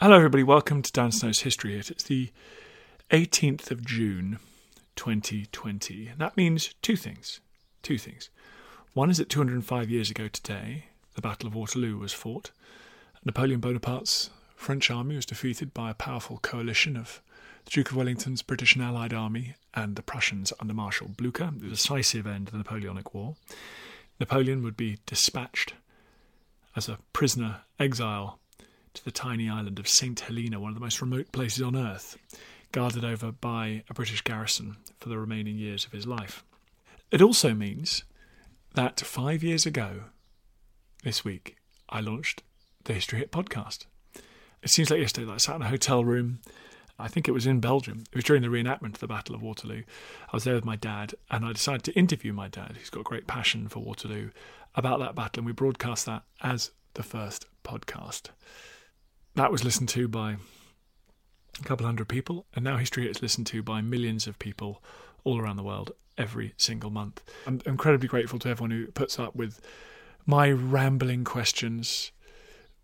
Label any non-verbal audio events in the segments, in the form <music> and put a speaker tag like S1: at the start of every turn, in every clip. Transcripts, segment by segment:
S1: Hello, everybody. Welcome to Dan Snow's History Hit. It's the 18th of June, 2020. And that means two things. Two things. One is that 205 years ago today, the Battle of Waterloo was fought. Napoleon Bonaparte's French army was defeated by a powerful coalition of the Duke of Wellington's British and Allied army and the Prussians under Marshal Blucher, the decisive end of the Napoleonic War. Napoleon would be dispatched as a prisoner exile to the tiny island of St. Helena, one of the most remote places on earth, guarded over by a British garrison for the remaining years of his life. It also means that five years ago, this week, I launched the History Hit podcast. It seems like yesterday that I sat in a hotel room. I think it was in Belgium. It was during the reenactment of the Battle of Waterloo. I was there with my dad, and I decided to interview my dad, who's got great passion for Waterloo, about that battle, and we broadcast that as the first podcast. That was listened to by a couple hundred people, and now History is listened to by millions of people all around the world every single month. I'm incredibly grateful to everyone who puts up with my rambling questions,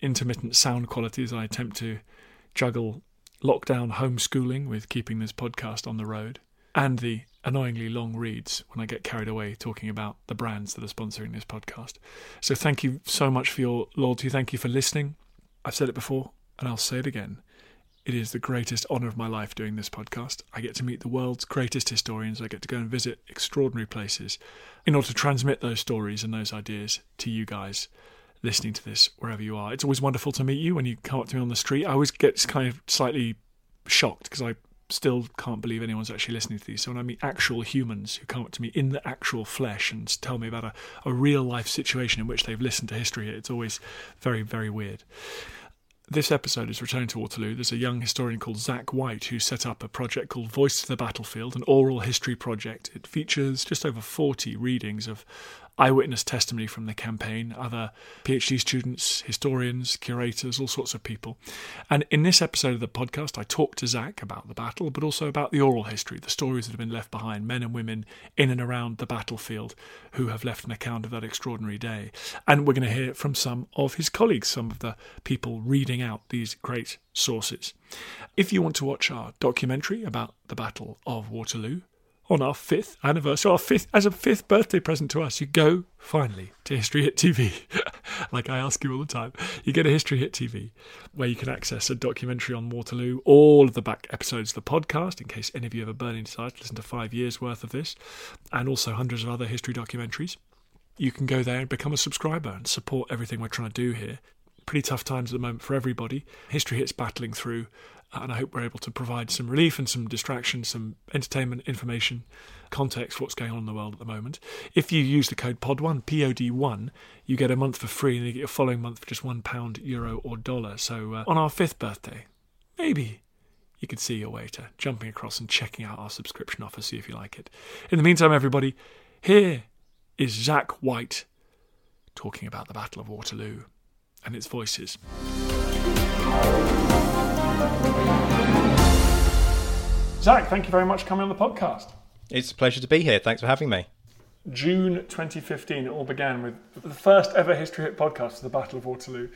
S1: intermittent sound quality as I attempt to juggle lockdown homeschooling with keeping this podcast on the road, and the annoyingly long reads when I get carried away talking about the brands that are sponsoring this podcast. So thank you so much for your loyalty. Thank you for listening. I've said it before and I'll say it again. It is the greatest honour of my life doing this podcast. I get to meet the world's greatest historians. I get to go and visit extraordinary places in order to transmit those stories and those ideas to you guys listening to this wherever you are. It's always wonderful to meet you when you come up to me on the street. I always get kind of slightly shocked because I still can't believe anyone's actually listening to these. So when I meet actual humans who come up to me in the actual flesh and tell me about a, a real life situation in which they've listened to history, it's always very, very weird. This episode is Returning to Waterloo. There's a young historian called Zack White who set up a project called Voice to the Battlefield, an oral history project. It features just over 40 readings of eyewitness testimony from the campaign, other PhD students, historians, curators, all sorts of people. And in this episode of the podcast, I talked to Zack about the battle, but also about the oral history, the stories that have been left behind, men and women in and around the battlefield who have left an account of that extraordinary day. And we're going to hear from some of his colleagues, some of the people reading out these great sources. If you want to watch our documentary about the Battle of Waterloo, on our fifth anniversary, our fifth as a fifth birthday present to us, you go finally to History Hit TV. <laughs> like I ask you all the time, you get a History Hit TV where you can access a documentary on Waterloo, all of the back episodes of the podcast, in case any of you have a burning desire to listen to five years worth of this, and also hundreds of other history documentaries. You can go there and become a subscriber and support everything we're trying to do here. Pretty tough times at the moment for everybody. History Hit's battling through and I hope we're able to provide some relief and some distraction, some entertainment, information, context what's going on in the world at the moment. If you use the code POD1, P O D 1, you get a month for free and you get your following month for just £1, euro, or dollar. So uh, on our fifth birthday, maybe you could see your way to jumping across and checking out our subscription offer, see if you like it. In the meantime, everybody, here is Zack White talking about the Battle of Waterloo and its voices. Zack, thank you very much for coming on the podcast.
S2: It's a pleasure to be here. Thanks for having me.
S1: June 2015, it all began with the first ever History Hit podcast, The Battle of Waterloo.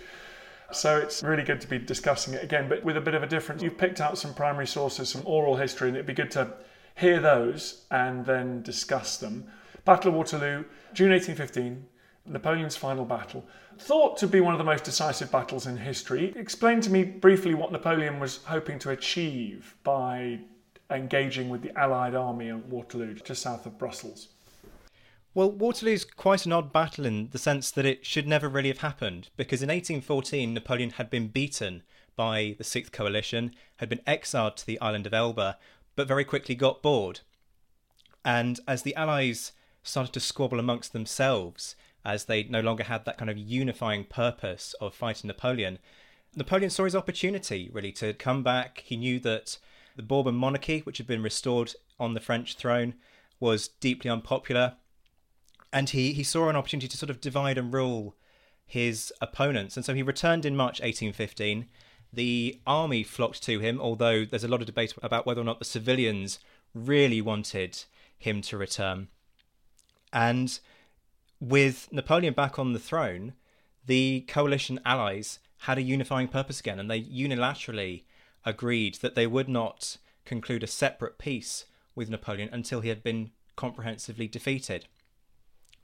S1: So it's really good to be discussing it again, but with a bit of a difference. You've picked out some primary sources, some oral history, and it'd be good to hear those and then discuss them. Battle of Waterloo, June 1815, Napoleon's final battle. Thought to be one of the most decisive battles in history. Explain to me briefly what Napoleon was hoping to achieve by engaging with the Allied army at Waterloo, just south of Brussels.
S2: Well, Waterloo's quite an odd battle in the sense that it should never really have happened, because in 1814 Napoleon had been beaten by the Sixth Coalition, had been exiled to the island of Elba, but very quickly got bored. And as the Allies started to squabble amongst themselves, as they no longer had that kind of unifying purpose of fighting Napoleon, Napoleon saw his opportunity really to come back. He knew that the Bourbon monarchy, which had been restored on the French throne, was deeply unpopular, and he, he saw an opportunity to sort of divide and rule his opponents. And so he returned in March 1815. The army flocked to him, although there's a lot of debate about whether or not the civilians really wanted him to return. And with Napoleon back on the throne, the coalition allies had a unifying purpose again, and they unilaterally agreed that they would not conclude a separate peace with Napoleon until he had been comprehensively defeated.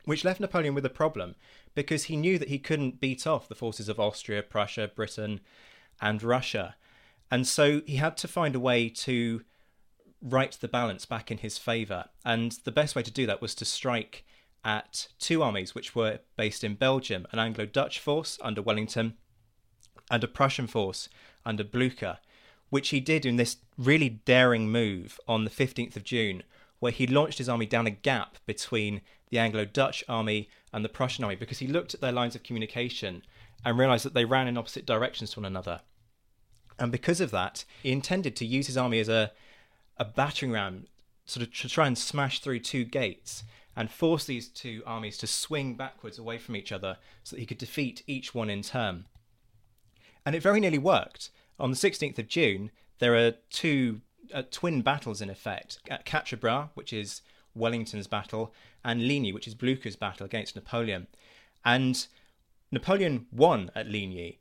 S2: Which left Napoleon with a problem because he knew that he couldn't beat off the forces of Austria, Prussia, Britain, and Russia. And so he had to find a way to right the balance back in his favour. And the best way to do that was to strike at two armies which were based in Belgium an Anglo Dutch force under Wellington and a Prussian force under Blucher, which he did in this really daring move on the 15th of June, where he launched his army down a gap between the Anglo Dutch army and the Prussian army because he looked at their lines of communication and realised that they ran in opposite directions to one another. And because of that, he intended to use his army as a, a battering ram, sort of to try and smash through two gates and force these two armies to swing backwards away from each other so that he could defeat each one in turn. And it very nearly worked. On the 16th of June, there are two uh, twin battles in effect at Quatre which is Wellington's battle, and Ligny, which is Blucher's battle against Napoleon. And Napoleon won at Ligny,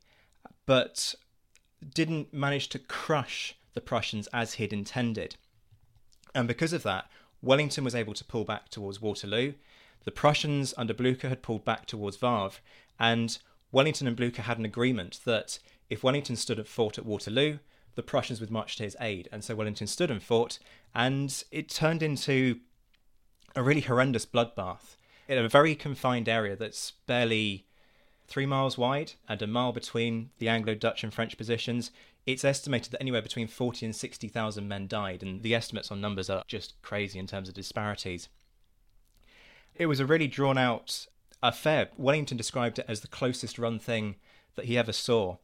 S2: but didn't manage to crush the Prussians as he'd intended. And because of that, Wellington was able to pull back towards Waterloo. The Prussians under Blucher had pulled back towards Wavre, and Wellington and Blucher had an agreement that if Wellington stood and fought at Waterloo, the Prussians would march to his aid. And so Wellington stood and fought, and it turned into a really horrendous bloodbath in a very confined area that's barely three miles wide and a mile between the Anglo Dutch and French positions it's estimated that anywhere between 40 and 60,000 men died, and the estimates on numbers are just crazy in terms of disparities. It was a really drawn out affair. Wellington described it as the closest run thing that he ever saw.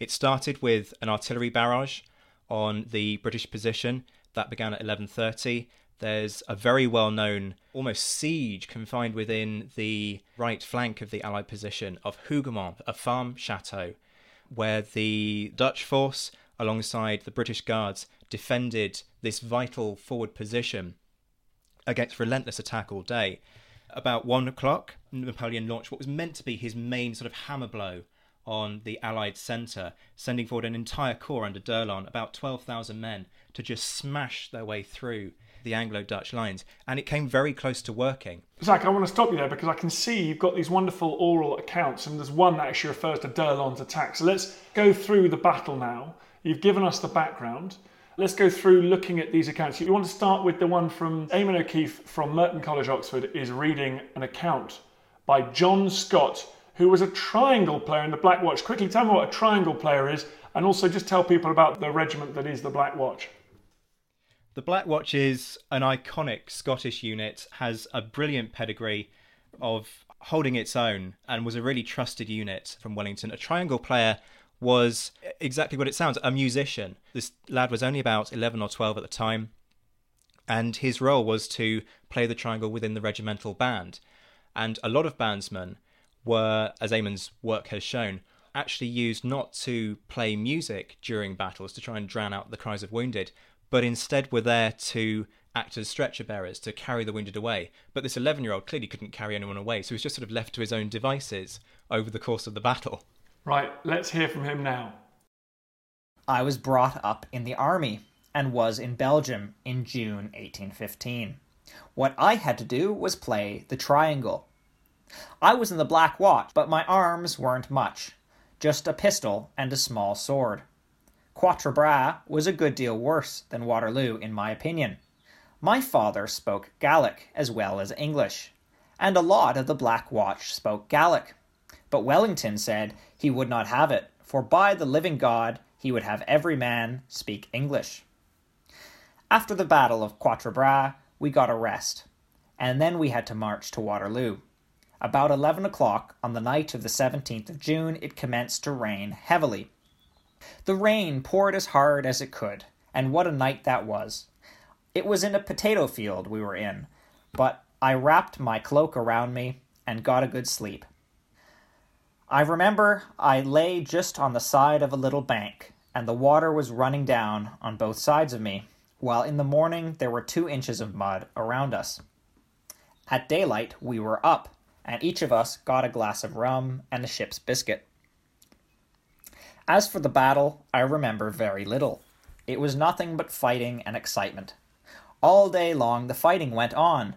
S2: It started with an artillery barrage on the British position that began at 11:30. There's a very well-known almost siege confined within the right flank of the Allied position of Hougoumont, a farm chateau where the Dutch force, alongside the British Guards, defended this vital forward position against relentless attack all day. About one o'clock, Napoleon launched what was meant to be his main sort of hammer blow on the Allied centre, sending forward an entire corps under d'Erlon, about 12,000 men, to just smash their way through the Anglo Dutch lines, and it came very close to working.
S1: Zack, I want to stop you there because I can see you've got these wonderful oral accounts, and there's one that actually refers to d'Erlon's attack. So let's go through the battle now. You've given us the background. Let's go through looking at these accounts. You want to start with the one from Eamonn O'Keeffe from Merton College, Oxford, is reading an account by John Scott, who was a triangle player in the Black Watch. Quickly tell me what a triangle player is, and also just tell people about the regiment that is the Black Watch.
S2: The Black Watch is an iconic Scottish unit, has a brilliant pedigree of holding its own, and was a really trusted unit from Wellington. A triangle player was exactly what it sounds a musician. This lad was only about 11 or 12 at the time, and his role was to play the triangle within the regimental band. And a lot of bandsmen were, as Eamonn's work has shown, actually used not to play music during battles to try and drown out the cries of wounded, but instead were there to act as stretcher bearers to carry the wounded away. But this 11 year old clearly couldn't carry anyone away, so he was just sort of left to his own devices over the course of the battle.
S1: Right, let's hear from him now.
S3: I was brought up in the army and was in Belgium in June 1815. What I had to do was play the triangle. I was in the Black Watch, but my arms weren't much just a pistol and a small sword. Quatre Bras was a good deal worse than Waterloo, in my opinion. My father spoke Gaelic as well as English, and a lot of the Black Watch spoke Gaelic. But Wellington said he would not have it, for by the living God he would have every man speak English. After the Battle of Quatre Bras, we got a rest, and then we had to march to Waterloo. About eleven o'clock on the night of the 17th of June, it commenced to rain heavily, the rain poured as hard as it could, and what a night that was. It was in a potato field we were in, but I wrapped my cloak around me and got a good sleep. I remember I lay just on the side of a little bank, and the water was running down on both sides of me, while in the morning there were two inches of mud around us. At daylight we were up, and each of us got a glass of rum and a ship's biscuit. As for the battle, I remember very little. It was nothing but fighting and excitement. All day long the fighting went on,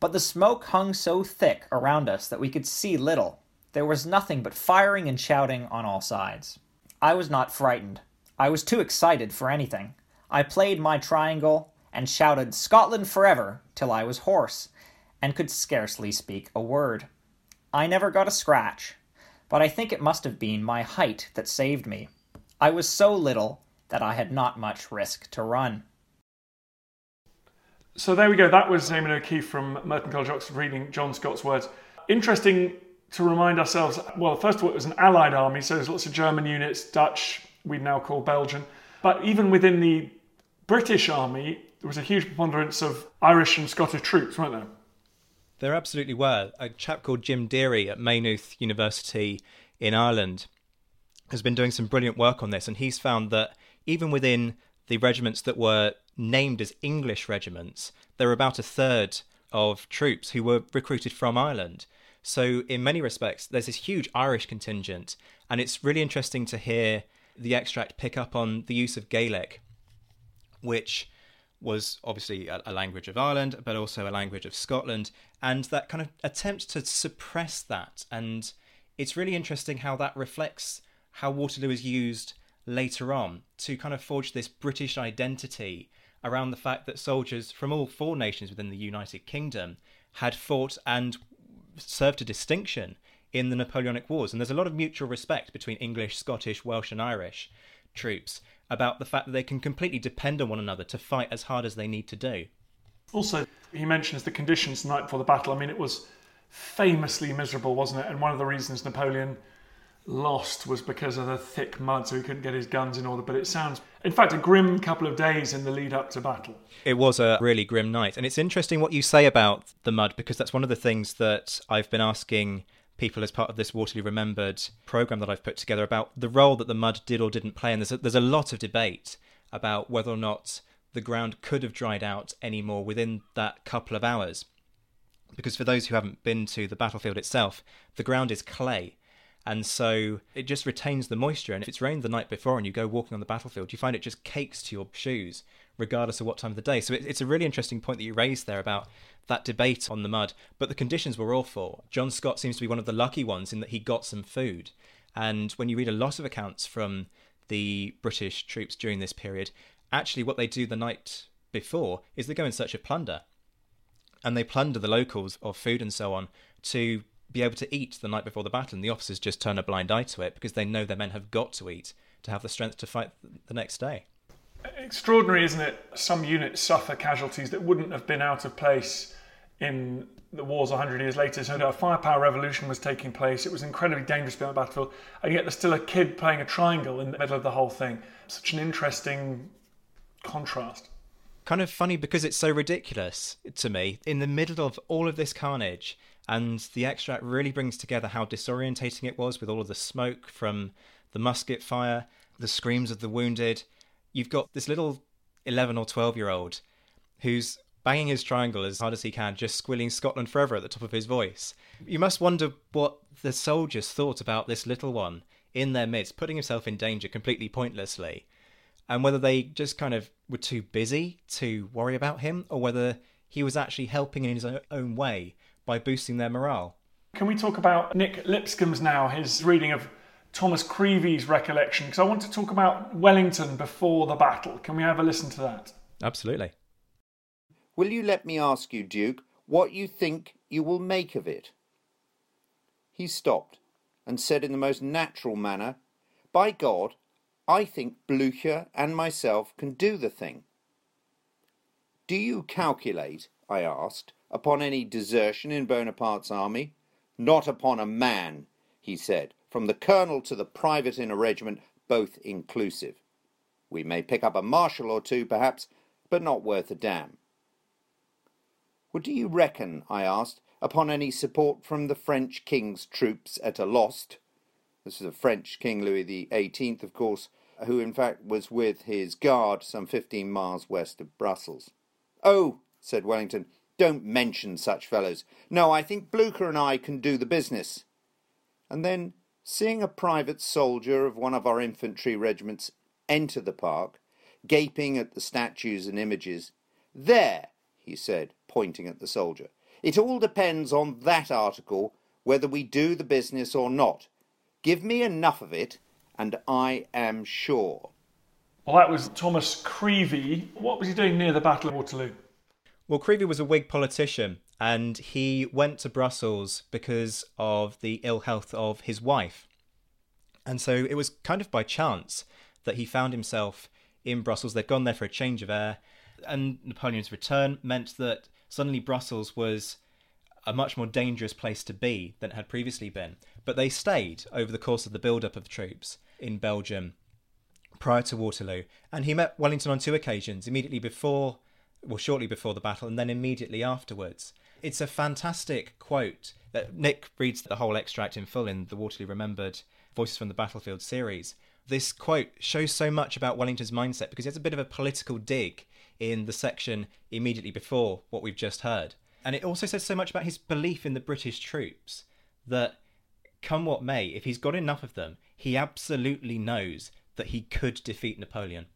S3: but the smoke hung so thick around us that we could see little. There was nothing but firing and shouting on all sides. I was not frightened. I was too excited for anything. I played my triangle and shouted Scotland forever till I was hoarse and could scarcely speak a word. I never got a scratch, but I think it must have been my height that saved me. I was so little that I had not much risk to run.
S1: So there we go. That was Eamonn O'Keeffe from Merton College Oxford reading John Scott's words. Interesting to remind ourselves. Well, first of all, it was an Allied army, so there's lots of German units, Dutch, we'd now call Belgian. But even within the British army, there was a huge preponderance of Irish and Scottish troops, weren't there?
S2: There absolutely were. A chap called Jim Deary at Maynooth University in Ireland has been doing some brilliant work on this, and he's found that even within the regiments that were named as English regiments, there were about a third of troops who were recruited from Ireland. So, in many respects, there's this huge Irish contingent, and it's really interesting to hear the extract pick up on the use of Gaelic, which was obviously a, language of Ireland, but also a language of Scotland, and that kind of attempt to suppress that. And it's really interesting how that reflects how Waterloo is used later on to kind of forge this British identity around the fact that soldiers from all four nations within the United Kingdom had fought and served to distinction in the Napoleonic Wars. And there's a lot of mutual respect between English, Scottish, Welsh, and Irish troops about the fact that they can completely depend on one another to fight as hard as they need to do.
S1: Also, he mentions the conditions the night before the battle. I mean, it was famously miserable, wasn't it? And one of the reasons Napoleon lost was because of the thick mud, so he couldn't get his guns in order. But it sounds, in fact, a grim couple of days in the lead up to battle.
S2: It was a really grim night. And it's interesting what you say about the mud, because that's one of the things that I've been asking people as part of this Waterloo Remembered program that I've put together about the role that the mud did or didn't play. And there's a, there's a lot of debate about whether or not the ground could have dried out anymore within that couple of hours. Because for those who haven't been to the battlefield itself, the ground is clay. And so it just retains the moisture. And if it's rained the night before and you go walking on the battlefield, you find it just cakes to your shoes, regardless of what time of the day. So it's a really interesting point that you raised there about that debate on the mud, but the conditions were awful. John Scott seems to be one of the lucky ones in that he got some food. And when you read a lot of accounts from the British troops during this period, actually what they do the night before is they go in search of plunder. And they plunder the locals of food and so on to be able to eat the night before the battle. And the officers just turn a blind eye to it because they know their men have got to eat to have the strength to fight the next day.
S1: Extraordinary, isn't it? Some units suffer casualties that wouldn't have been out of place in the wars 100 years later. So a firepower revolution was taking place. It was incredibly dangerous to be on the battlefield. And yet there's still a kid playing a triangle in the middle of the whole thing. Such an interesting contrast.
S2: Kind of funny because it's so ridiculous to me. In the middle of all of this carnage, and the extract really brings together how disorientating it was with all of the smoke from the musket fire, the screams of the wounded, you've got this little 11 or 12 year old who's banging his triangle as hard as he can, just squilling Scotland forever at the top of his voice. You must wonder what the soldiers thought about this little one in their midst, putting himself in danger completely pointlessly, and whether they just kind of were too busy to worry about him, or whether he was actually helping in his own way by boosting their morale.
S1: Can we talk about Nick Lipscombe's now, his reading of Thomas Creevey's recollection because I want to talk about Wellington before the battle. Can we have a listen to that?
S2: Absolutely.
S4: Will you let me ask you, Duke, what you think you will make of it? He stopped and said in the most natural manner, By God, I think Blucher and myself can do the thing. Do you calculate, I asked, upon any desertion in Bonaparte's army? Not upon a man, he said, from the colonel to the private in a regiment, both inclusive. We may pick up a marshal or two, perhaps, but not worth a damn. What do you reckon, I asked, upon any support from the French king's troops at a Alost? This is a French King Louis XVIII, of course, who in fact was with his guard some fifteen miles west of Brussels. Oh, said Wellington, don't mention such fellows. No, I think Blucher and I can do the business. And then Seeing a private soldier of one of our infantry regiments enter the park, gaping at the statues and images, there, he said, pointing at the soldier, it all depends on that article whether we do the business or not. Give me enough of it, and I am sure.
S1: Well, that was Thomas Creevey. What was he doing near the Battle of Waterloo?
S2: Well, Creevey was a Whig politician and he went to Brussels because of the ill health of his wife. And so it was kind of by chance that he found himself in Brussels. They'd gone there for a change of air, and Napoleon's return meant that suddenly Brussels was a much more dangerous place to be than it had previously been. But they stayed over the course of the build up of troops in Belgium prior to Waterloo, and he met Wellington on two occasions immediately before, well, shortly before the battle, and then immediately afterwards. It's a fantastic quote that Nick reads the whole extract in full in the Waterloo Remembered Voices from the Battlefield series. This quote shows so much about Wellington's mindset because he has a bit of a political dig in the section immediately before what we've just heard. And it also says so much about his belief in the British troops that, come what may, if he's got enough of them, he absolutely knows that he could defeat Napoleon.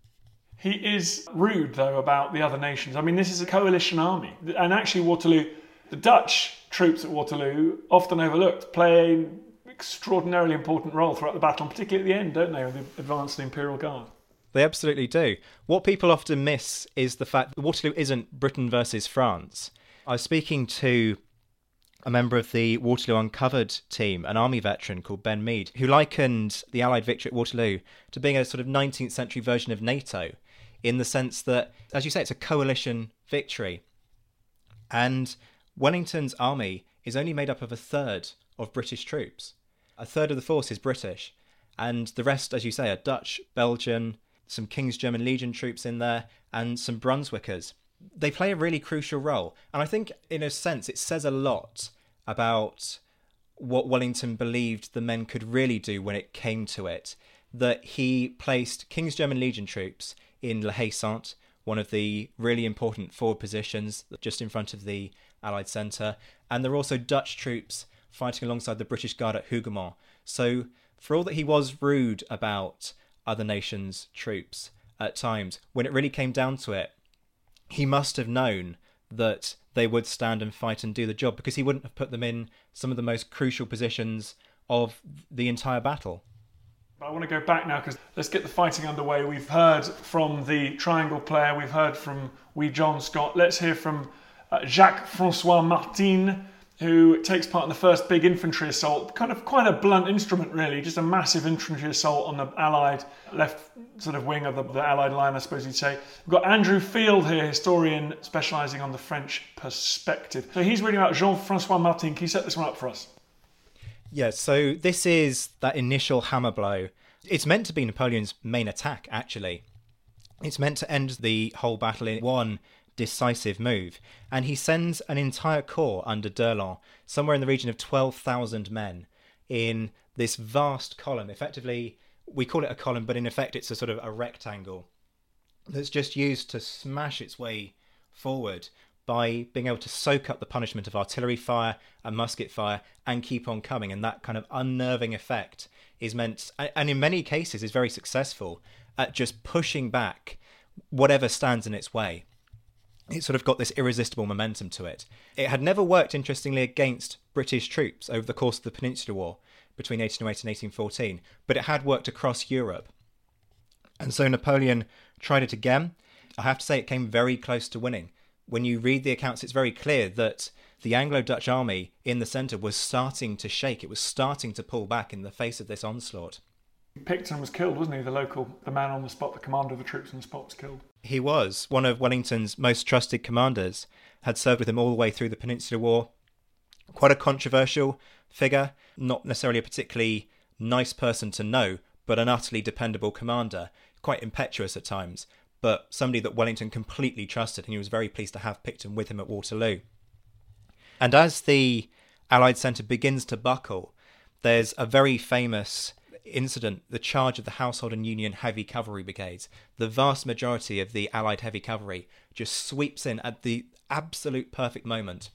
S1: He is rude, though, about the other nations. I mean, this is a coalition army. And actually, Waterloo, the Dutch troops at Waterloo, often overlooked, play an extraordinarily important role throughout the battle, and particularly at the end, don't they, with the advance of the Imperial Guard?
S2: They absolutely do. What people often miss is the fact that Waterloo isn't Britain versus France. I was speaking to a member of the Waterloo Uncovered team, an army veteran called Ben Mead, who likened the Allied victory at Waterloo to being a sort of 19th century version of NATO, in the sense that, as you say, it's a coalition victory. And Wellington's army is only made up of a third of British troops. A third of the force is British, and the rest, as you say, are Dutch, Belgian, some King's German Legion troops in there, and some Brunswickers. They play a really crucial role, and I think, in a sense, it says a lot about what Wellington believed the men could really do when it came to it. That he placed King's German Legion troops in La Haye Sainte, one of the really important forward positions just in front of the Allied centre, and there were also Dutch troops fighting alongside the British Guard at Hougoumont. So, for all that he was rude about other nations' troops at times, when it really came down to it, he must have known that they would stand and fight and do the job because he wouldn't have put them in some of the most crucial positions of the entire battle.
S1: I want to go back now because let's get the fighting underway. We've heard from the triangle player, we've heard from Wee John Scott. Let's hear from uh, Jacques Francois Martin, who takes part in the first big infantry assault. Kind of quite a blunt instrument, really, just a massive infantry assault on the Allied left sort of wing of the, the Allied line, I suppose you'd say. We've got Andrew Field here, historian specialising on the French perspective. So he's reading about Jean Francois Martin. Can you set this one up for us?
S2: Yeah, so this is that initial hammer blow. It's meant to be Napoleon's main attack, actually. It's meant to end the whole battle in one decisive move. And he sends an entire corps under d'Erlon, somewhere in the region of 12,000 men, in this vast column. Effectively, we call it a column, but in effect, it's a sort of a rectangle that's just used to smash its way forward by being able to soak up the punishment of artillery fire and musket fire and keep on coming. And that kind of unnerving effect is meant, and in many cases, is very successful at just pushing back whatever stands in its way. It sort of got this irresistible momentum to it. It had never worked, interestingly, against British troops over the course of the Peninsular War between 1808 and 1814, but it had worked across Europe. And so Napoleon tried it again. I have to say, it came very close to winning when you read the accounts, it's very clear that the Anglo Dutch army in the centre was starting to shake. It was starting to pull back in the face of this onslaught.
S1: Picton was killed, wasn't he? The local, the man on the spot, the commander of the troops on the spot was killed.
S2: He was. One of Wellington's most trusted commanders had served with him all the way through the Peninsular War. Quite a controversial figure, not necessarily a particularly nice person to know, but an utterly dependable commander, quite impetuous at times, but somebody that Wellington completely trusted, and he was very pleased to have Picton with him at Waterloo. And as the Allied centre begins to buckle, there's a very famous incident the charge of the Household and Union Heavy Cavalry Brigades. The vast majority of the Allied heavy cavalry just sweeps in at the absolute perfect moment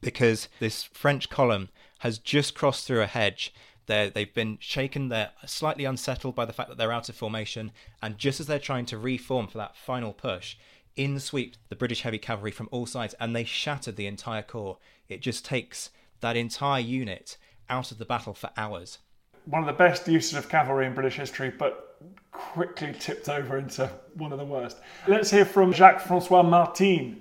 S2: because this French column has just crossed through a hedge. They're, they've been shaken, they're slightly unsettled by the fact that they're out of formation, and just as they're trying to reform for that final push, in sweep the British heavy cavalry from all sides, and they shattered the entire corps. It just takes that entire unit out of the battle for hours.
S1: One of the best uses of cavalry in British history, but quickly tipped over into one of the worst. Let's hear from Jacques Francois Martin.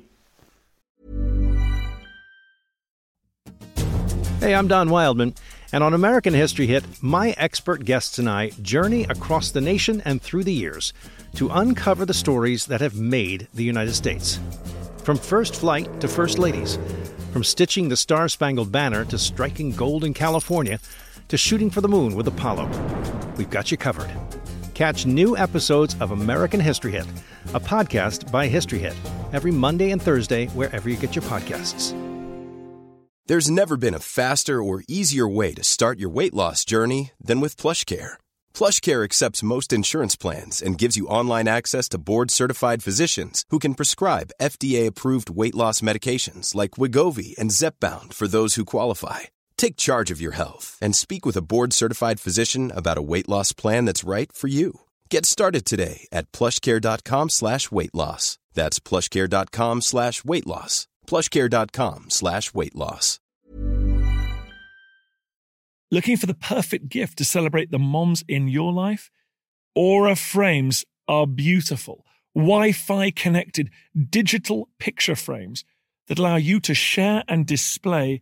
S5: Hey, I'm Don Wildman, and on American History Hit, my expert guests and I journey across the nation and through the years to uncover the stories that have made the United States. From first flight to first ladies, from stitching the Star Spangled Banner to striking gold in California to shooting for the moon with Apollo. We've got you covered. Catch new episodes of American History Hit, a podcast by History Hit, every Monday and Thursday wherever you get your podcasts.
S6: There's never been a faster or easier way to start your weight loss journey than with PlushCare. PlushCare accepts most insurance plans and gives you online access to board-certified physicians who can prescribe FDA-approved weight loss medications like Wegovy and Zepbound for those who qualify. Take charge of your health and speak with a board-certified physician about a weight loss plan that's right for you. Get started today at plushcare.com slash weight loss. That's plushcare.com slash weight loss. plushcare.com slash weight loss.
S1: Looking for the perfect gift to celebrate the moms in your life? Aura frames are beautiful, Wi Fi connected digital picture frames that allow you to share and display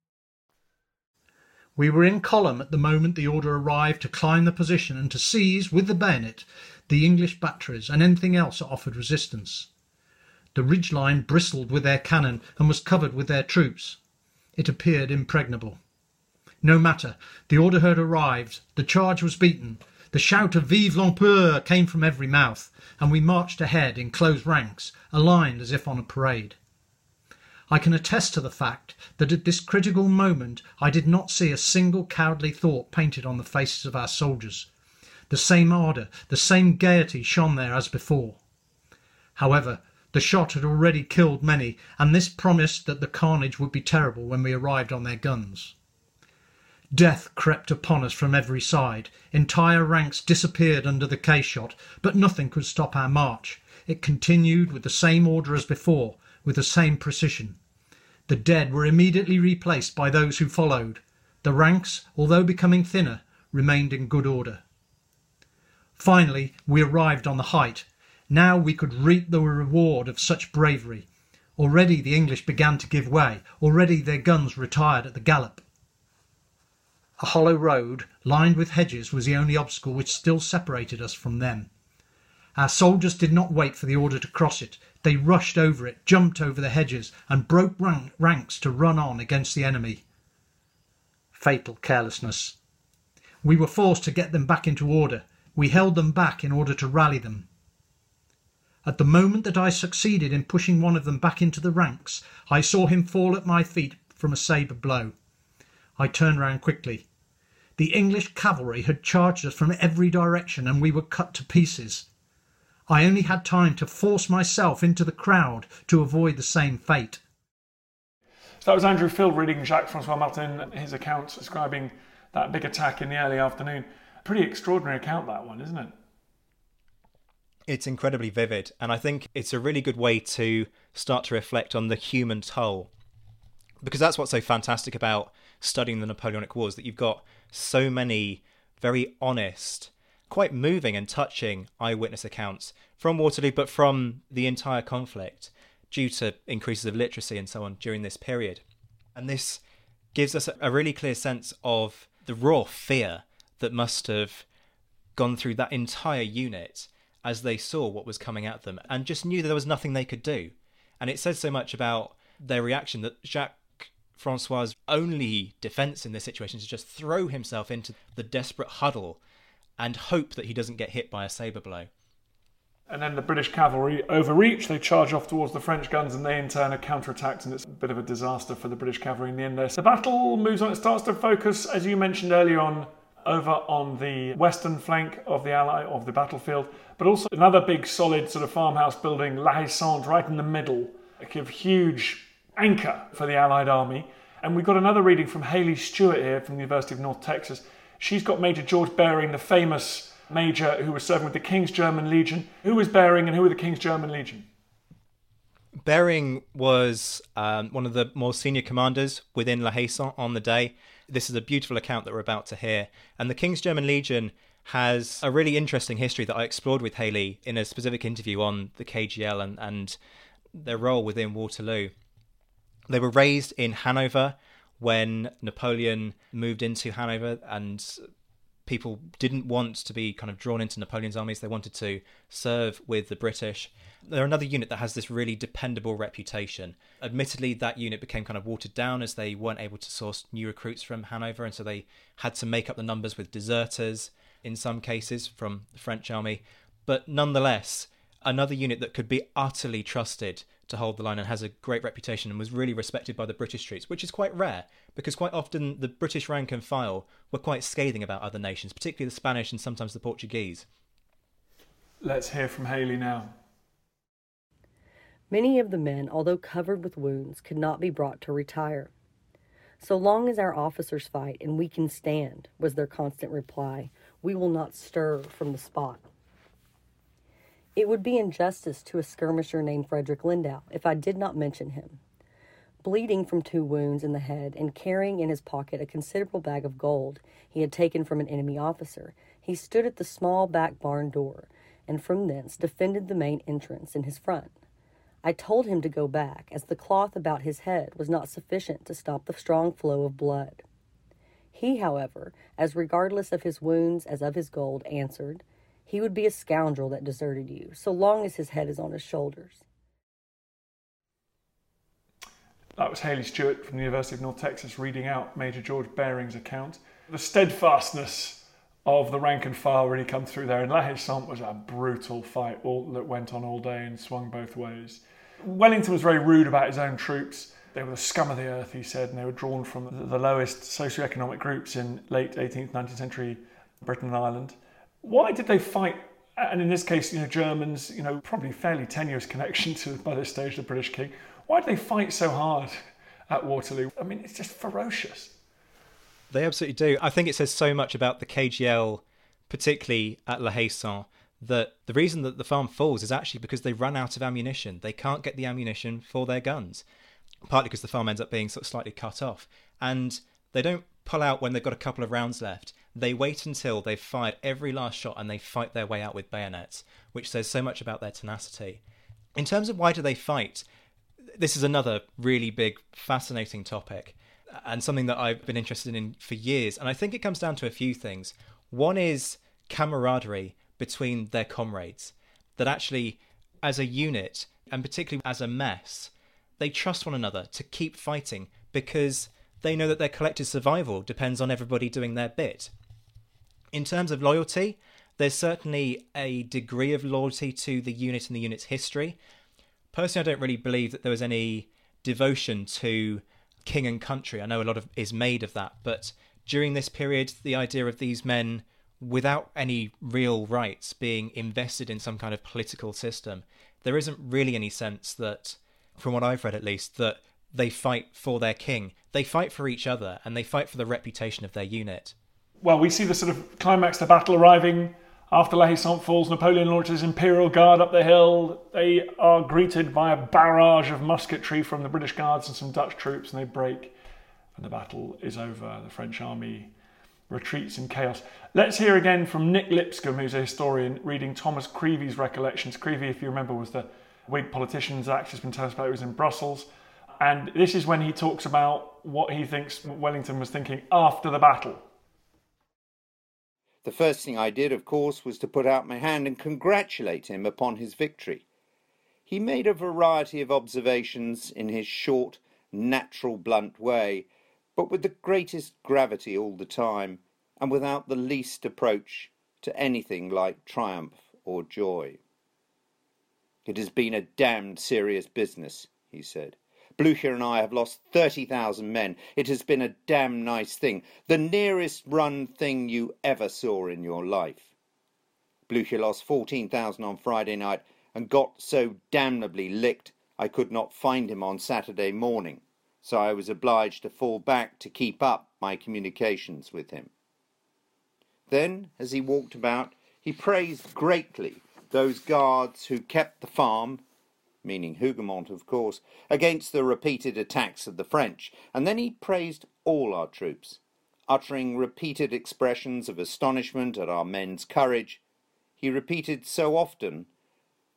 S7: We were in column at the moment the order arrived to climb the position and to seize, with the bayonet, the English batteries and anything else that offered resistance. The ridge line bristled with their cannon and was covered with their troops. It appeared impregnable. No matter, the order had arrived, the charge was beaten, the shout of Vive l'Empereur came from every mouth, and we marched ahead in close ranks, aligned as if on a parade. I can attest to the fact that at this critical moment I did not see a single cowardly thought painted on the faces of our soldiers. The same ardour, the same gaiety shone there as before. However, the shot had already killed many, and this promised that the carnage would be terrible when we arrived on their guns. Death crept upon us from every side. Entire ranks disappeared under the case shot, but nothing could stop our march. It continued with the same order as before, with the same precision. The dead were immediately replaced by those who followed. The ranks, although becoming thinner, remained in good order. Finally, we arrived on the height. Now we could reap the reward of such bravery. Already the English began to give way. Already their guns retired at the gallop. A hollow road, lined with hedges, was the only obstacle which still separated us from them. Our soldiers did not wait for the order to cross it. They rushed over it, jumped over the hedges, and broke rank ranks to run on against the enemy. Fatal carelessness. We were forced to get them back into order. We held them back in order to rally them. At the moment that I succeeded in pushing one of them back into the ranks, I saw him fall at my feet from a sabre blow. I turned round quickly. The English cavalry had charged us from every direction, and we were cut to pieces. I only had time to force myself into the crowd to avoid the same fate.
S1: So that was Andrew Field reading Jacques Francois Martin, his account describing that big attack in the early afternoon. Pretty extraordinary account, that one, isn't it?
S2: It's incredibly vivid, and I think it's a really good way to start to reflect on the human toll. Because that's what's so fantastic about studying the Napoleonic Wars that you've got so many very honest quite moving and touching eyewitness accounts from Waterloo, but from the entire conflict due to increases of literacy and so on during this period. And this gives us a really clear sense of the raw fear that must have gone through that entire unit as they saw what was coming at them and just knew that there was nothing they could do. And it says so much about their reaction that Jacques Francois' only defense in this situation is to just throw himself into the desperate huddle and hope that he doesn't get hit by a saber blow.
S1: And then the British cavalry overreach. They charge off towards the French guns, and they in turn are counterattacked, and it's a bit of a disaster for the British cavalry in the end. There, the battle moves on. It starts to focus, as you mentioned earlier on, over on the western flank of the ally of the battlefield, but also another big, solid sort of farmhouse building, La Haye Sainte, right in the middle, a kind of huge anchor for the Allied army. And we've got another reading from Haley Stewart here from the University of North Texas. She's got Major George Baring, the famous major who was serving with the King's German Legion. Who was Baring and who were the King's German Legion?
S2: Baring was um, one of the more senior commanders within La Haye on the day. This is a beautiful account that we're about to hear. And the King's German Legion has a really interesting history that I explored with Haley in a specific interview on the KGL and, and their role within Waterloo. They were raised in Hanover when Napoleon moved into Hanover and people didn't want to be kind of drawn into Napoleon's armies. They wanted to serve with the British. They're another unit that has this really dependable reputation. Admittedly, that unit became kind of watered down as they weren't able to source new recruits from Hanover, and so they had to make up the numbers with deserters in some cases from the French army. But nonetheless, another unit that could be utterly trusted to hold the line and has a great reputation and was really respected by the British troops, which is quite rare because quite often the British rank and file were quite scathing about other nations, particularly the Spanish and sometimes the Portuguese.
S1: Let's hear from Haley now.
S8: Many of the men, although covered with wounds, could not be brought to retire. So long as our officers fight and we can stand, was their constant reply, we will not stir from the spot. It would be injustice to a skirmisher named Frederick Lindau if I did not mention him. Bleeding from two wounds in the head and carrying in his pocket a considerable bag of gold he had taken from an enemy officer, he stood at the small back barn door and from thence defended the main entrance in his front. I told him to go back, as the cloth about his head was not sufficient to stop the strong flow of blood. He, however, as regardless of his wounds as of his gold, answered, he would be a scoundrel that deserted you, so long as his head is on his shoulders.
S1: That was Haley Stewart from the University of North Texas reading out Major George Baring's account. The steadfastness of the rank and file really come through there. And La Haye Sainte was a brutal fight all, that went on all day and swung both ways. Wellington was very rude about his own troops. They were the scum of the earth, he said, and they were drawn from the lowest socioeconomic groups in late 18th, 19th century Britain and Ireland. Why did they fight? And in this case, you know, Germans, you know, probably fairly tenuous connection to, by this stage, the British king. Why did they fight so hard at Waterloo? I mean, it's just ferocious.
S2: They absolutely do. I think it says so much about the KGL, particularly at La Haye Sainte, that the reason that the farm falls is actually because they run out of ammunition. They can't get the ammunition for their guns, partly because the farm ends up being sort of slightly cut off. And they don't pull out when they've got a couple of rounds left. They wait until they've fired every last shot and they fight their way out with bayonets, which says so much about their tenacity. In terms of why do they fight, this is another really big, fascinating topic and something that I've been interested in for years. And I think it comes down to a few things. One is camaraderie between their comrades, that actually, as a unit, and particularly as a mess, they trust one another to keep fighting because they know that their collective survival depends on everybody doing their bit. In terms of loyalty, there's certainly a degree of loyalty to the unit and the unit's history. Personally, I don't really believe that there was any devotion to king and country. I know a lot of is made of that, but during this period, the idea of these men without any real rights being invested in some kind of political system, there isn't really any sense that, from what I've read at least, that they fight for their king. They fight for each other and they fight for the reputation of their unit.
S1: Well, we see the sort of climax the battle arriving after La Haye falls. Napoleon launches Imperial Guard up the hill. They are greeted by a barrage of musketry from the British Guards and some Dutch troops, and they break, and the battle is over. The French army retreats in chaos. Let's hear again from Nick Lipscombe, who's a historian, reading Thomas Creevey's recollections. Creevey, if you remember, was the Whig politician Zack's just been telling us about, he was in Brussels. And this is when he talks about what he thinks Wellington was thinking after the battle.
S4: The first thing I did, of course, was to put out my hand and congratulate him upon his victory. He made a variety of observations in his short, natural, blunt way, but with the greatest gravity all the time, and without the least approach to anything like triumph or joy. It has been a damned serious business, he said. Blucher and I have lost 30,000 men. It has been a damn nice thing. The nearest run thing you ever saw in your life. Blucher lost 14,000 on Friday night and got so damnably licked I could not find him on Saturday morning, so I was obliged to fall back to keep up my communications with him. Then, as he walked about, he praised greatly those guards who kept the farm, meaning Hougoumont, of course, against the repeated attacks of the French, and then he praised all our troops, uttering repeated expressions of astonishment at our men's courage. He repeated so often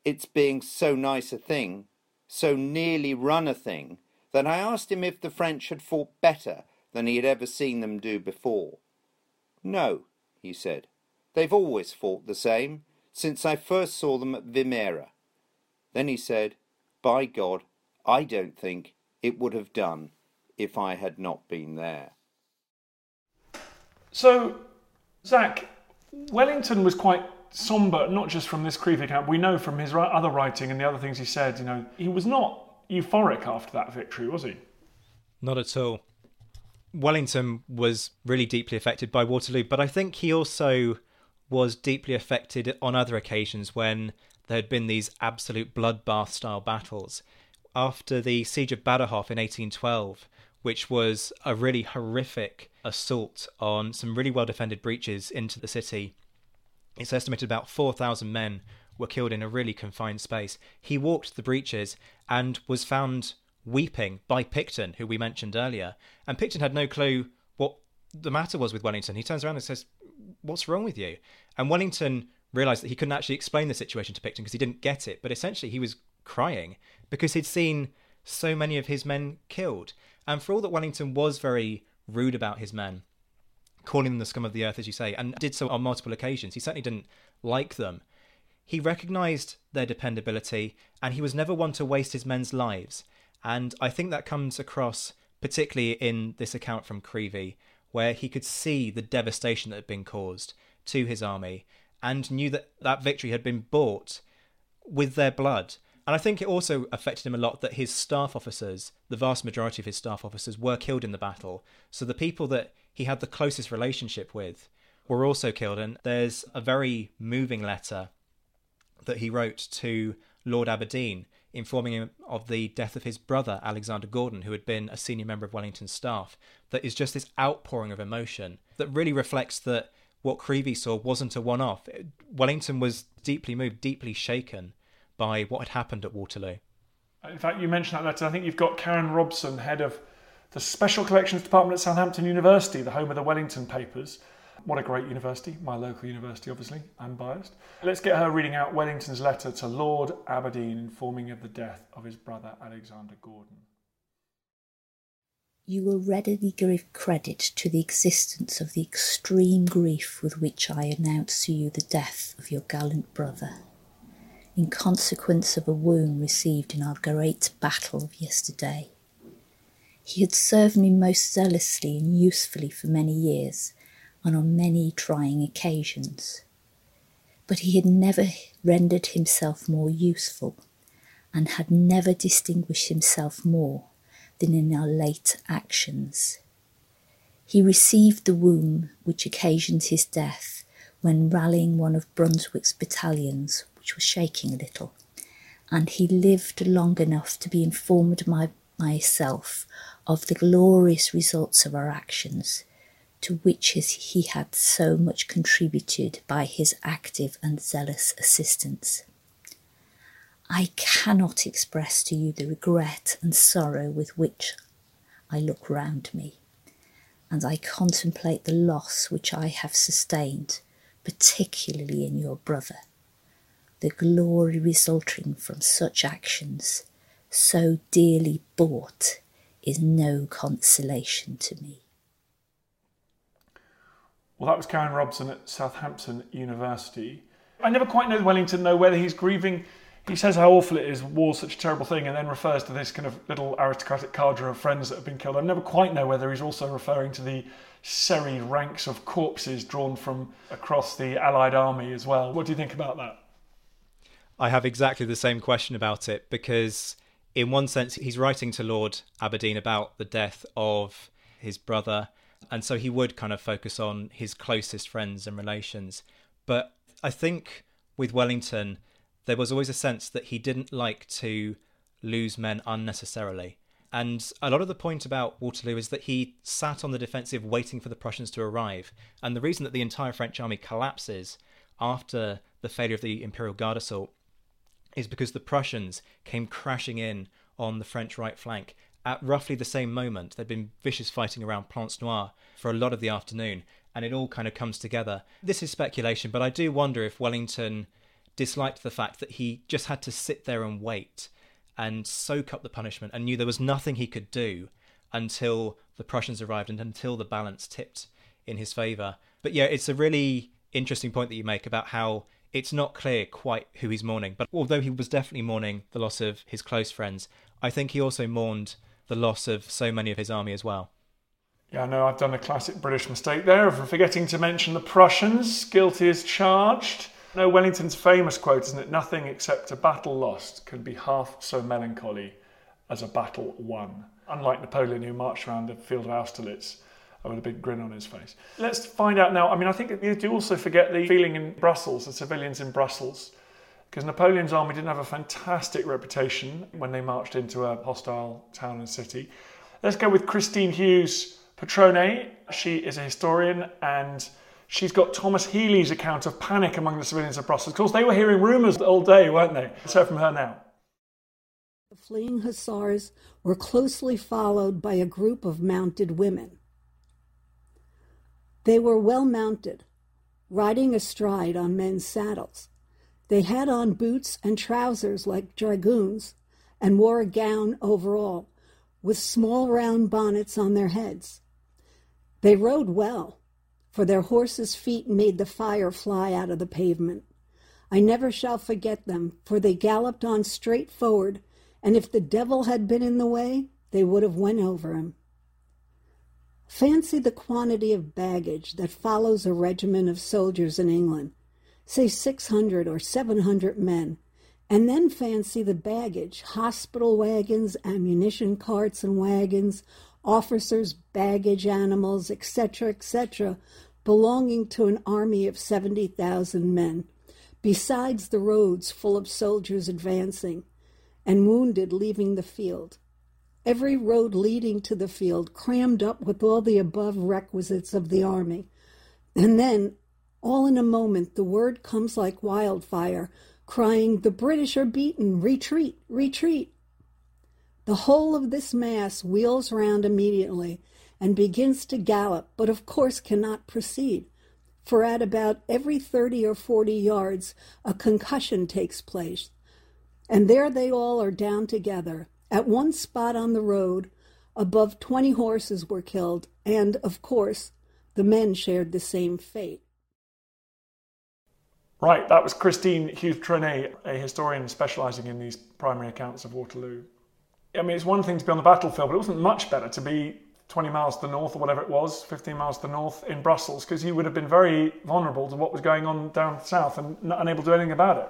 S4: its being so nice a thing, so nearly run a thing, that I asked him if the French had fought better than he had ever seen them do before. No, he said, they've always fought the same, since I first saw them at Vimeiro. Then he said, By God, I don't think it would have done if I had not been there.
S1: So, Zack, Wellington was quite somber, not just from this Creevey account. We know from his other writing and the other things he said, you know, he was not euphoric after that victory, was he?
S2: Not at all. Wellington was really deeply affected by Waterloo, but I think he also was deeply affected on other occasions when there had been these absolute bloodbath style battles. After the siege of Badajoz in 1812, which was a really horrific assault on some really well defended breaches into the city, it's estimated about 4,000 men were killed in a really confined space. He walked the breaches and was found weeping by Picton, who we mentioned earlier. And Picton had no clue what the matter was with Wellington. He turns around and says, What's wrong with you? And Wellington realized that he couldn't actually explain the situation to Picton because he didn't get it. But essentially, he was crying because he'd seen so many of his men killed. And for all that Wellington was very rude about his men, calling them the scum of the earth, as you say, and did so on multiple occasions. He certainly didn't like them. He recognised their dependability, and he was never one to waste his men's lives. And I think that comes across particularly in this account from Creevey, where he could see the devastation that had been caused to his army and knew that that victory had been bought with their blood. And I think it also affected him a lot that his staff officers, the vast majority of his staff officers, were killed in the battle. So the people that he had the closest relationship with were also killed. And there's a very moving letter that he wrote to Lord Aberdeen informing him of the death of his brother, Alexander Gordon, who had been a senior member of Wellington's staff. That is just this outpouring of emotion that really reflects that what Creevey saw wasn't a one off. Wellington was deeply moved, deeply shaken by what had happened at Waterloo.
S1: In fact, you mentioned that letter. I think you've got Karen Robson, head of the Special Collections Department at Southampton University, the home of the Wellington Papers. What a great university, my local university, obviously, I'm biased. Let's get her reading out Wellington's letter to Lord Aberdeen informing of the death of his brother Alexander Gordon.
S9: You will readily give credit to the existence of the extreme grief with which I announce to you the death of your gallant brother, in consequence of a wound received in our great battle of yesterday. He had served me most zealously and usefully for many years, and on many trying occasions. But he had never rendered himself more useful, and had never distinguished himself more than in our late actions. He received the wound which occasioned his death when rallying one of Brunswick's battalions, which was shaking a little, and he lived long enough to be informed by myself of the glorious results of our actions, to which he had so much contributed by his active and zealous assistance. I cannot express to you the regret and sorrow with which I look round me, and I contemplate the loss which I have sustained, particularly in your brother. The glory resulting from such actions, so dearly bought, is no consolation to me.
S1: Well, that was Karen Robson at Southampton University. I never quite know Wellington know whether he's grieving. He says how awful it is, war's such a terrible thing, and then refers to this kind of little aristocratic cadre of friends that have been killed. I never quite know whether he's also referring to the serried ranks of corpses drawn from across the Allied army as well. What do you think about that?
S2: I have exactly the same question about it because, in one sense, he's writing to Lord Aberdeen about the death of his brother, and so he would kind of focus on his closest friends and relations. But I think with Wellington, there was always a sense that he didn't like to lose men unnecessarily. And a lot of the point about Waterloo is that he sat on the defensive waiting for the Prussians to arrive. And the reason that the entire French army collapses after the failure of the Imperial Guard assault is because the Prussians came crashing in on the French right flank at roughly the same moment. There'd been vicious fighting around Plancenoit for a lot of the afternoon, and it all kind of comes together. This is speculation, but I do wonder if Wellington disliked the fact that he just had to sit there and wait and soak up the punishment and knew there was nothing he could do until the Prussians arrived and until the balance tipped in his favour. But yeah, it's a really interesting point that you make about how it's not clear quite who he's mourning. But although he was definitely mourning the loss of his close friends, I think he also mourned the loss of so many of his army as well.
S1: Yeah, I know I've done a classic British mistake there of forgetting to mention the Prussians. Guilty as charged. No, Wellington's famous quote, isn't it? Nothing except a battle lost can be half so melancholy as a battle won. Unlike Napoleon, who marched around the field of Austerlitz with a big grin on his face. Let's find out now. I mean, I think you do also forget the feeling in Brussels, the civilians in Brussels, because Napoleon's army didn't have a fantastic reputation when they marched into a hostile town and city. Let's go with Kristine Hughes Patrone. She is a historian and she's got Thomas Healy's account of panic among the civilians of Brussels. Of course, they were hearing rumours all day, weren't they? Let's hear from her now.
S10: The fleeing hussars were closely followed by a group of mounted women. They were well mounted, riding astride on men's saddles. They had on boots and trousers like dragoons and wore a gown over all, with small round bonnets on their heads. They rode well, for their horses' feet made the fire fly out of the pavement. I never shall forget them, for they galloped on straight forward, and if the devil had been in the way, they would have went over him. Fancy the quantity of baggage that follows a regiment of soldiers in England, say 600 or 700 men, and then fancy the baggage hospital wagons, ammunition carts and wagons, officers' baggage animals, etc., etc., belonging to an army of 70,000 men, besides the roads full of soldiers advancing and wounded leaving the field every road leading to the field crammed up with all the above requisites of the army. And then, all in a moment, the word comes like wildfire, crying, The British are beaten! Retreat! Retreat! The whole of this mass wheels round immediately and begins to gallop, but of course cannot proceed, for at about every 30 or 40 yards a concussion takes place. And there they all are down together, at one spot on the road, above 20 horses were killed, and, of course, the men shared the same fate.
S1: Right, that was Kristine Hughes Patrone, a historian specialising in these primary accounts of Waterloo. I mean, it's one thing to be on the battlefield, but it wasn't much better to be 20 miles to the north or whatever it was, 15 miles to the north in Brussels, because you would have been very vulnerable to what was going on down south and not unable to do anything about it.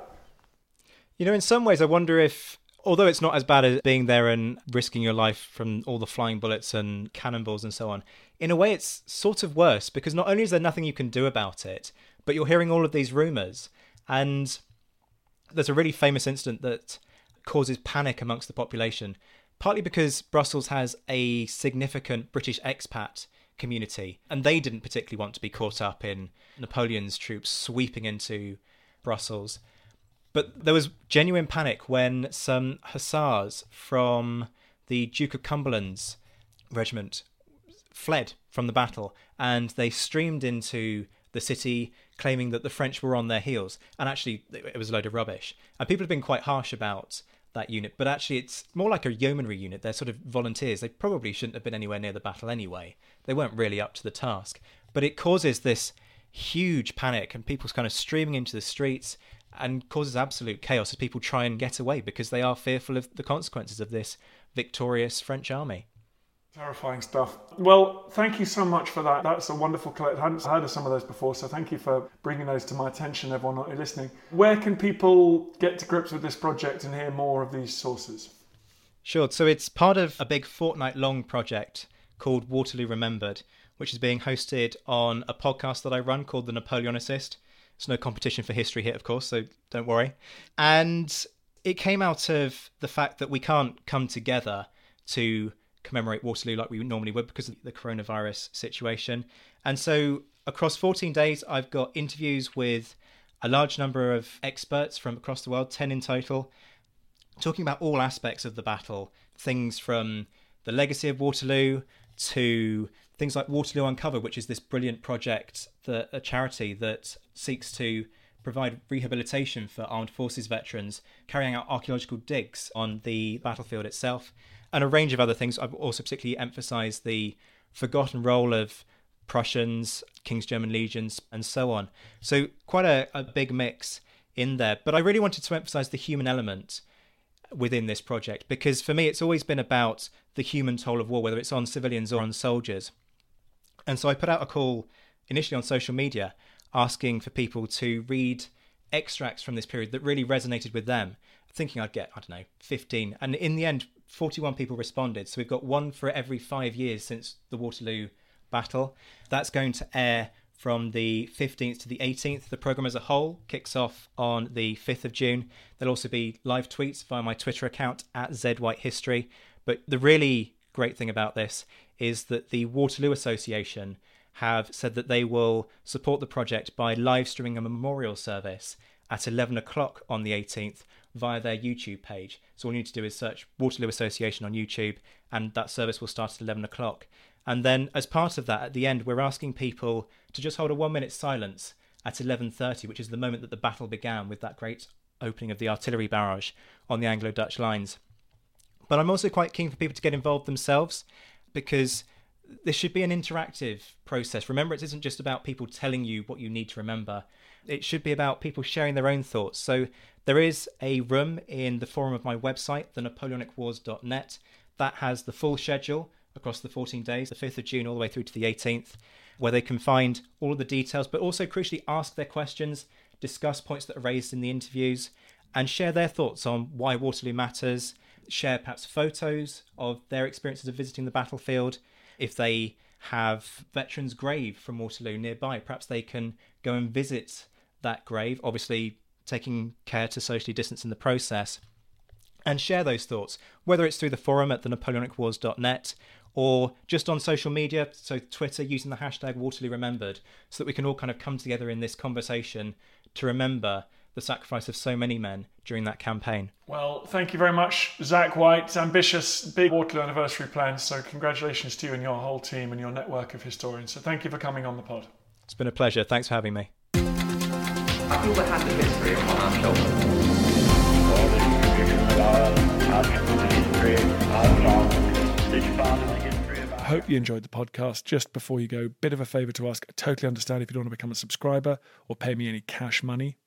S2: You know, in some ways, I wonder if although it's not as bad as being there and risking your life from all the flying bullets and cannonballs and so on, in a way it's sort of worse because not only is there nothing you can do about it, but you're hearing all of these rumours. And there's a really famous incident that causes panic amongst the population, partly because Brussels has a significant British expat community, and they didn't particularly want to be caught up in Napoleon's troops sweeping into Brussels. But there was genuine panic when some hussars from the Duke of Cumberland's regiment fled from the battle and they streamed into the city claiming that the French were on their heels. And actually, it was a load of rubbish. And people have been quite harsh about that unit, but actually, it's more like a yeomanry unit. They're sort of volunteers. They probably shouldn't have been anywhere near the battle anyway. They weren't really up to the task. But it causes this huge panic and people's kind of streaming into the streets and causes absolute chaos as people try and get away because they are fearful of the consequences of this victorious French army.
S1: Terrifying stuff. Well, thank you so much for that. That's a wonderful collect. I hadn't heard of some of those before, so thank you for bringing those to my attention, everyone listening. Where can people get to grips with this project and hear more of these sources?
S2: Sure. So it's part of a big fortnight long project called Waterloo Remembered, which is being hosted on a podcast that I run called The Napoleonicist. It's no competition for History Hit, of course, so don't worry. And it came out of the fact that we can't come together to commemorate Waterloo like we normally would because of the coronavirus situation. And so across 14 days, I've got interviews with a large number of experts from across the world, 10 in total, talking about all aspects of the battle things from the legacy of Waterloo to things like Waterloo Uncovered, which is this brilliant project that a charity that seeks to provide rehabilitation for armed forces veterans, carrying out archaeological digs on the battlefield itself, and a range of other things. I've also particularly emphasised the forgotten role of Prussians, King's German legions, and so on. So quite a, a big mix in there. But I really wanted to emphasise the human element within this project because for me it's always been about the human toll of war, whether it's on civilians or on soldiers. And so I put out a call initially on social media asking for people to read extracts from this period that really resonated with them, thinking I'd get, I don't know, 15. And in the end, 41 people responded. So we've got one for every five years since the Waterloo battle. That's going to air from the 15th to the 18th. The programme as a whole kicks off on the 5th of June. There'll also be live tweets via my Twitter account at ZWhiteHistory. But the really great thing about this is that the Waterloo Association have said that they will support the project by live streaming a memorial service at 11 o'clock on the 18th via their YouTube page. So all you need to do is search Waterloo Association on YouTube, and that service will start at 11 o'clock. And then, as part of that, at the end, we're asking people to just hold a one-minute silence at 11:30, which is the moment that the battle began with that great opening of the artillery barrage on the Anglo-Dutch lines. But I'm also quite keen for people to get involved themselves because this should be an interactive process. Remember, it isn't just about people telling you what you need to remember. It should be about people sharing their own thoughts. So there is a room in the forum of my website, thenapoleonicwars.net, that has the full schedule across the 14 days, the 5th of June all the way through to the 18th, where they can find all of the details, but also crucially ask their questions, discuss points that are raised in the interviews, and share their thoughts on why Waterloo matters, share perhaps photos of their experiences of visiting the battlefield. If they have veterans' grave from Waterloo nearby, perhaps they can go and visit that grave. Obviously, taking care to socially distance in the process, and share those thoughts, whether it's through the forum at the napoleonicwars.net or just on social media, so Twitter using the hashtag Waterloo Remembered, so that we can all kind of come together in this conversation to remember the sacrifice of so many men during that campaign.
S1: Well, thank you very much, Zack White. Ambitious, big Waterloo anniversary plans. So, congratulations to you and your whole team and your network of historians. So, thank you for coming on the pod.
S2: It's been a pleasure. Thanks for having me.
S11: I feel the our shoulders.
S1: Hope you enjoyed the podcast. Just before you go, bit of a favor to ask. I totally understand if you don't want to become a subscriber or pay me any cash money.